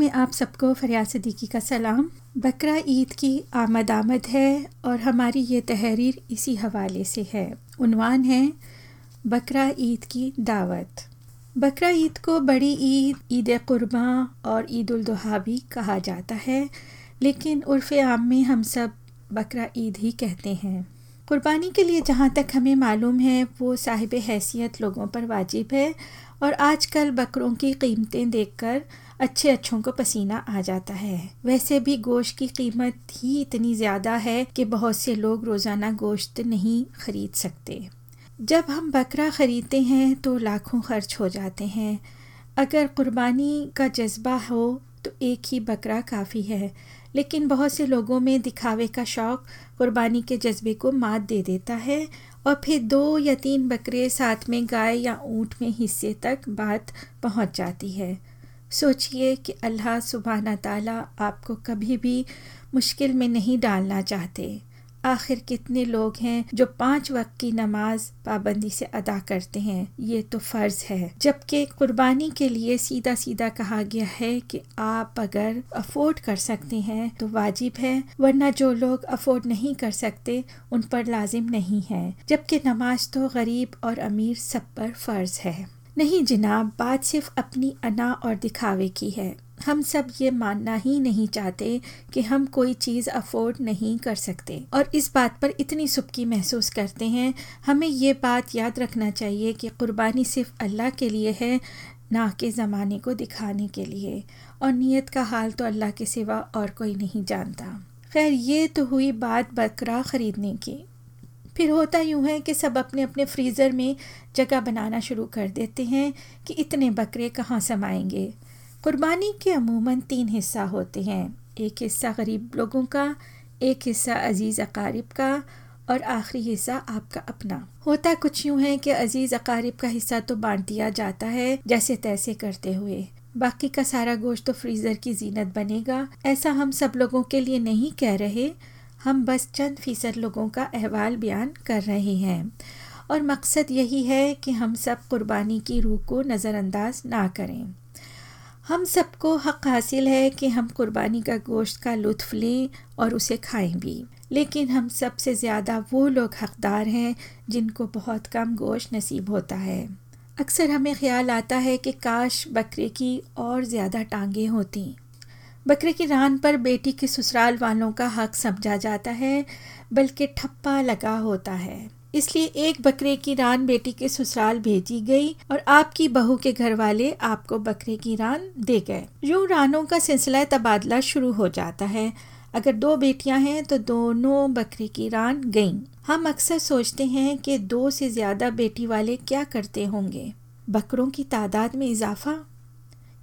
में आप सबको फरियाद सदीकी का सलाम। बकरा ईद की आमद आमद है और हमारी ये तहरीर इसी हवाले से है। उनवान है बकरा ईद की दावत। बकरा ईद को बड़ी ईद ईद क़ुरबा और ईद भी कहा जाता है, लेकिन उर्फ़ आम में हम सब बकरा ईद ही कहते हैं। कुर्बानी के लिए जहाँ तक हमें मालूम है, वो साहिब हैसियत लोगों पर वाजिब है और आजकल बकरों की कीमतें देखकर अच्छे अच्छों को पसीना आ जाता है। वैसे भी गोश्त की कीमत ही इतनी ज़्यादा है कि बहुत से लोग रोज़ाना गोश्त नहीं ख़रीद सकते। जब हम बकरा ख़रीदते हैं तो लाखों खर्च हो जाते हैं। अगर कुर्बानी का जज्बा हो तो एक ही बकरा काफ़ी है। लेकिन बहुत से लोगों में दिखावे का शौक़ कुर्बानी के जज्बे को मात दे देता है और फिर दो या तीन बकरे साथ में गाय या ऊँट में हिस्से तक बात पहुँच जाती है। सोचिए कि अल्लाह सुबहाना ताला आपको कभी भी मुश्किल में नहीं डालना चाहते। आखिर कितने लोग हैं जो पाँच वक्त की नमाज़ पाबंदी से अदा करते हैं? ये तो फ़र्ज़ है। जबकि कुर्बानी के लिए सीधा सीधा कहा गया है कि आप अगर अफोर्ड कर सकते हैं तो वाजिब है, वरना जो लोग अफोर्ड नहीं कर सकते, उन पर लाजिम नहीं है। जबकि नमाज़ तो गरीब और अमीर सब पर फ़र्ज़ है। नहीं जनाब, बात सिर्फ़ अपनी अना और दिखावे की है। हम सब ये मानना ही नहीं चाहते कि हम कोई चीज़ अफोर्ड नहीं कर सकते। और इस बात पर इतनी सुबकी महसूस करते हैं। हमें ये बात याद रखना चाहिए कि कुर्बानी सिर्फ़ अल्लाह के लिए है, ना कि ज़माने को दिखाने के लिए। और नीयत का हाल तो अल्लाह के सिवा और कोई नहीं जानता। खैर, ये तो हुई बात बकरा ख़रीदने की। फिर होता यूँ है कि सब अपने अपने फ्रीज़र में जगह बनाना शुरू कर देते हैं कि इतने बकरे कहाँ समाएँगे। कुर्बानी के अमूमन तीन हिस्सा होते हैं। एक हिस्सा गरीब लोगों का, एक हिस्सा अज़ीज़ अकारिब का और आखिरी हिस्सा आपका अपना। होता कुछ यूँ है कि अज़ीज़ अकारिब का हिस्सा तो बांट दिया जाता है, जैसे तैसे करते हुए। बाकी का सारा गोश्त तो फ्रीज़र की जीनत बनेगा। ऐसा हम सब लोगों के लिए नहीं कह रहे। हम बस चंद फ़ीसद लोगों का अहवाल बयान कर रहे हैं। और मकसद यही है कि हम सब कुर्बानी की रूह को नज़रअंदाज ना करें। हम सबको हक हासिल है कि हम कुर्बानी का गोश्त का लुत्फ़ लें और उसे खाएँ भी। लेकिन हम सबसे ज़्यादा वो लोग हकदार हैं जिनको बहुत कम गोश्त नसीब होता है। अक्सर हमें ख्याल आता है कि काश बकरे की और ज़्यादा टांगें होती। बकरे की रान पर बेटी के ससुराल वालों का हक समझा जाता है, बल्कि ठप्पा लगा होता है। इसलिए एक बकरे की रान बेटी के ससुराल भेजी गई और आपकी बहू के घर वाले आपको बकरे की रान दे गए। यूँ रानों का सिलसिला तबादला शुरू हो जाता है। अगर दो बेटियाँ हैं तो दोनों बकरे की रान गईं। हम अक्सर सोचते हैं कि दो से ज़्यादा बेटी वाले क्या करते होंगे। बकरों की तादाद में इजाफा?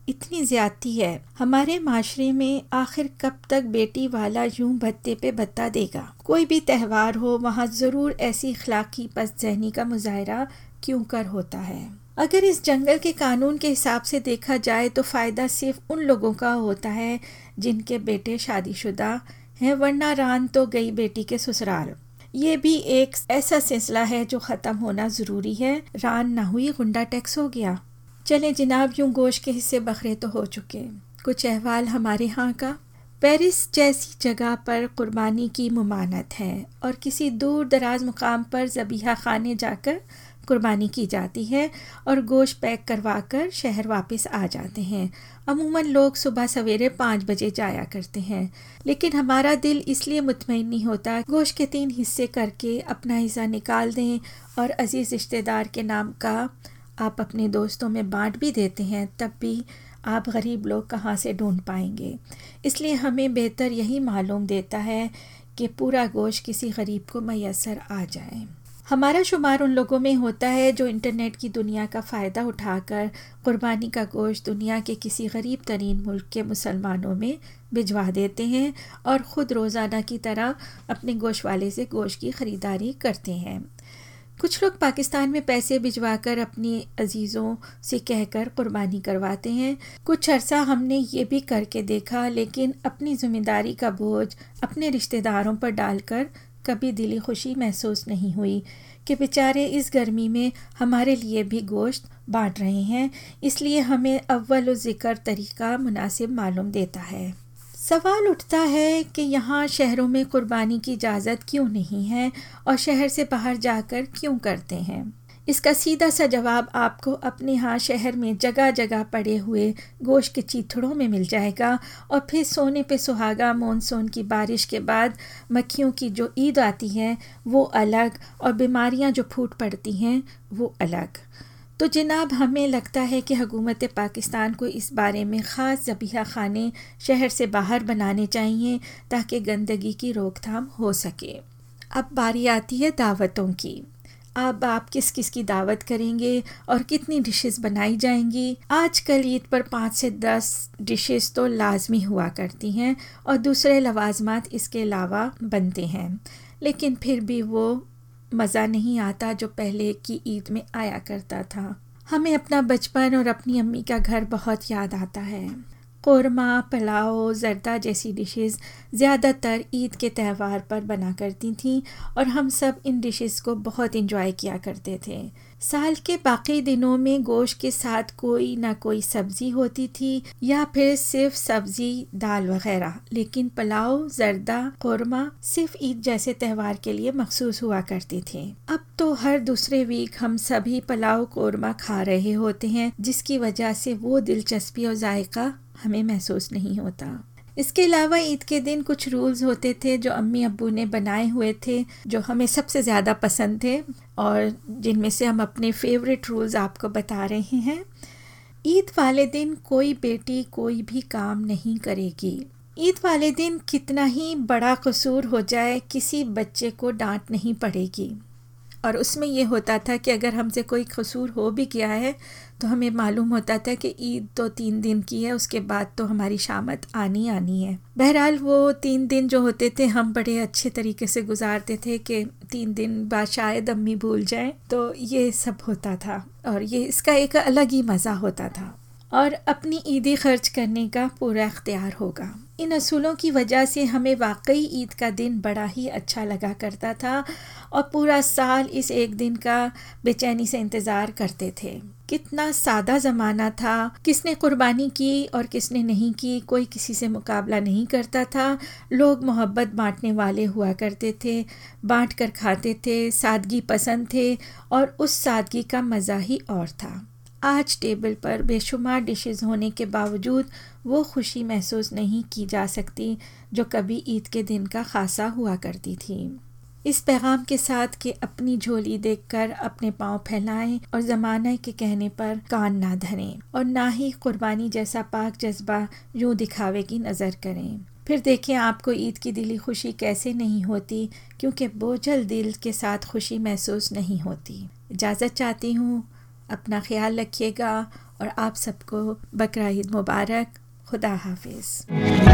इतनी ज्यादती है। हमारे माशरे में आखिर कब तक बेटी वाला यूँ भत्ते पे भत्ता देगा? कोई भी त्यौहार हो, वहाँ ज़रूर ऐसी अखलाकी पस जहनी का मुजाहरा क्यों कर होता है? अगर इस जंगल के कानून के हिसाब से देखा जाए तो फ़ायदा सिर्फ़ उन लोगों का होता है जिनके बेटे शादीशुदा हैं, वरना रान तो गई बेटी के ससुराल। ये भी एक ऐसा सिलसिला है जो ख़त्म होना ज़रूरी है। रान ना हुई गुंडा टैक्स हो गया। चलें जनाब, यूँ गोश्त के हिस्से बकरे तो हो चुके। कुछ अहवाल हमारे यहाँ का। पेरिस जैसी जगह पर कुर्बानी की ममानत है और किसी दूर दराज मुकाम पर जबीहा खाने जाकर कुर्बानी की जाती है और गोश्त पैक करवा कर शहर वापस आ जाते हैं। अमूमन लोग सुबह सवेरे पाँच बजे जाया करते हैं। लेकिन हमारा दिल इसलिए मुतमिन नहीं होता गोश्त के तीन हिस्से करके अपना हिस्सा निकाल दें और अज़ीज़ रिश्तेदार के नाम का आप अपने दोस्तों में बांट भी देते हैं, तब भी आप गरीब लोग कहाँ से ढूंढ पाएँगे। इसलिए हमें बेहतर यही मालूम देता है कि पूरा गोश्त किसी गरीब को मैसर आ जाए। हमारा शुमार उन लोगों में होता है जो इंटरनेट की दुनिया का फ़ायदा उठाकर कुर्बानी का गोश्त दुनिया के किसी गरीब तरीन मुल्क के मुसलमानों में भिजवा देते हैं और ख़ुद रोज़ाना की तरह अपने गोश वाले से गोश्त की ख़रीदारी करते हैं। कुछ लोग पाकिस्तान में पैसे भिजवा कर अपनी अजीज़ों से कहकर कुर्बानी करवाते हैं। कुछ अरसा हमने ये भी करके देखा, लेकिन अपनी ज़िम्मेदारी का बोझ अपने रिश्तेदारों पर डालकर कभी दिली खुशी महसूस नहीं हुई कि बेचारे इस गर्मी में हमारे लिए भी गोश्त बांट रहे हैं। इसलिए हमें अव्वल ज़िक्र तरीका मुनासिब मालूम देता है। सवाल उठता है कि यहाँ शहरों में कुर्बानी की इजाज़त क्यों नहीं है और शहर से बाहर जाकर क्यों करते हैं? इसका सीधा सा जवाब आपको अपने यहाँ शहर में जगह जगह पड़े हुए गोश्त के चीथड़ों में मिल जाएगा और फिर सोने पे सुहागा मानसून की बारिश के बाद मक्खियों की जो ईद आती है, वो अलग और बीमारियाँ जो फूट पड़ती हैं, वो अलग। तो जनाब, हमें लगता है कि हकूमत पाकिस्तान को इस बारे में ख़ास जबिया खाने शहर से बाहर बनाने चाहिए, ताकि गंदगी की रोकथाम हो सके। अब बारी आती है दावतों की। अब आप किस किस की दावत करेंगे और कितनी डिशेस बनाई जाएँगी? आजकल ईद पर पाँच से दस डिशेस तो लाजमी हुआ करती हैं और दूसरे लवाजमात इसके अलावा बनते हैं। लेकिन फिर भी वो मज़ा नहीं आता जो पहले की ईद में आया करता था। हमें अपना बचपन और अपनी अम्मी का घर बहुत याद आता है। कौरमा, पुलाव, ज़रदा जैसी डिशेस ज़्यादातर ईद के त्यौहार पर बना करती थीं और हम सब इन डिशेस को बहुत इंजॉय किया करते थे। साल के बाकी दिनों में गोश्त के साथ कोई ना कोई सब्ज़ी होती थी या फिर सिर्फ़ सब्ज़ी, दाल वगैरह। लेकिन पुलाव, जर्दा, कौरमा सिर्फ़ ईद जैसे त्यौहार के लिए मखसूस हुआ करती थी। अब तो हर दूसरे वीक हम सभी पुलाव, कौरमा खा रहे होते हैं, जिसकी वजह से वो दिलचस्पी और जायका हमें महसूस नहीं होता। इसके अलावा ईद के दिन कुछ रूल्स होते थे जो अम्मी अब्बू ने बनाए हुए थे, जो हमें सबसे ज़्यादा पसंद थे और जिनमें से हम अपने फेवरेट रूल्स आपको बता रहे हैं। ईद वाले दिन कोई बेटी कोई भी काम नहीं करेगी। ईद वाले दिन कितना ही बड़ा कसूर हो जाए, किसी बच्चे को डांट नहीं पड़ेगी। और उसमें ये होता था कि अगर हमसे कोई कसूर हो भी गया है तो हमें मालूम होता था कि ईद तो तीन दिन की है, उसके बाद तो हमारी शामत आनी आनी है। बहरहाल वो तीन दिन जो होते थे, हम बड़े अच्छे तरीके से गुजारते थे कि तीन दिन बाद शायद अम्मी भूल जाए तो ये सब होता था और ये इसका एक अलग ही मज़ा होता था। और अपनी ईदी खर्च करने का पूरा अख्तियार होगा। इन असूलों की वजह से हमें वाकई ईद का दिन बड़ा ही अच्छा लगा करता था और पूरा साल इस एक दिन का बेचैनी से इंतज़ार करते थे। कितना सादा ज़माना था, किसने कुर्बानी की और किसने नहीं की, कोई किसी से मुकाबला नहीं करता था। लोग मोहब्बत बांटने वाले हुआ करते थे, बांट कर खाते थे, सादगी पसंद थे और उस सादगी का मज़ा ही और था। आज टेबल पर बेशुमार डिशेस होने के बावजूद वो खुशी महसूस नहीं की जा सकती, जो कभी ईद के दिन का खासा हुआ करती थी। इस पैगाम के साथ कि अपनी झोली देखकर अपने पाँव फैलाएँ और ज़माने के कहने पर कान ना धरें और ना ही कुर्बानी जैसा पाक जज्बा यूँ दिखावे की नज़र करें। फिर देखें आपको ईद की दिली खुशी कैसे नहीं होती, क्योंकि बोझल दिल के साथ खुशी महसूस नहीं होती। इजाज़त चाहती हूँ। अपना ख्याल रखिएगा और आप सबको बकर मुबारक। खुदा हाफिज़।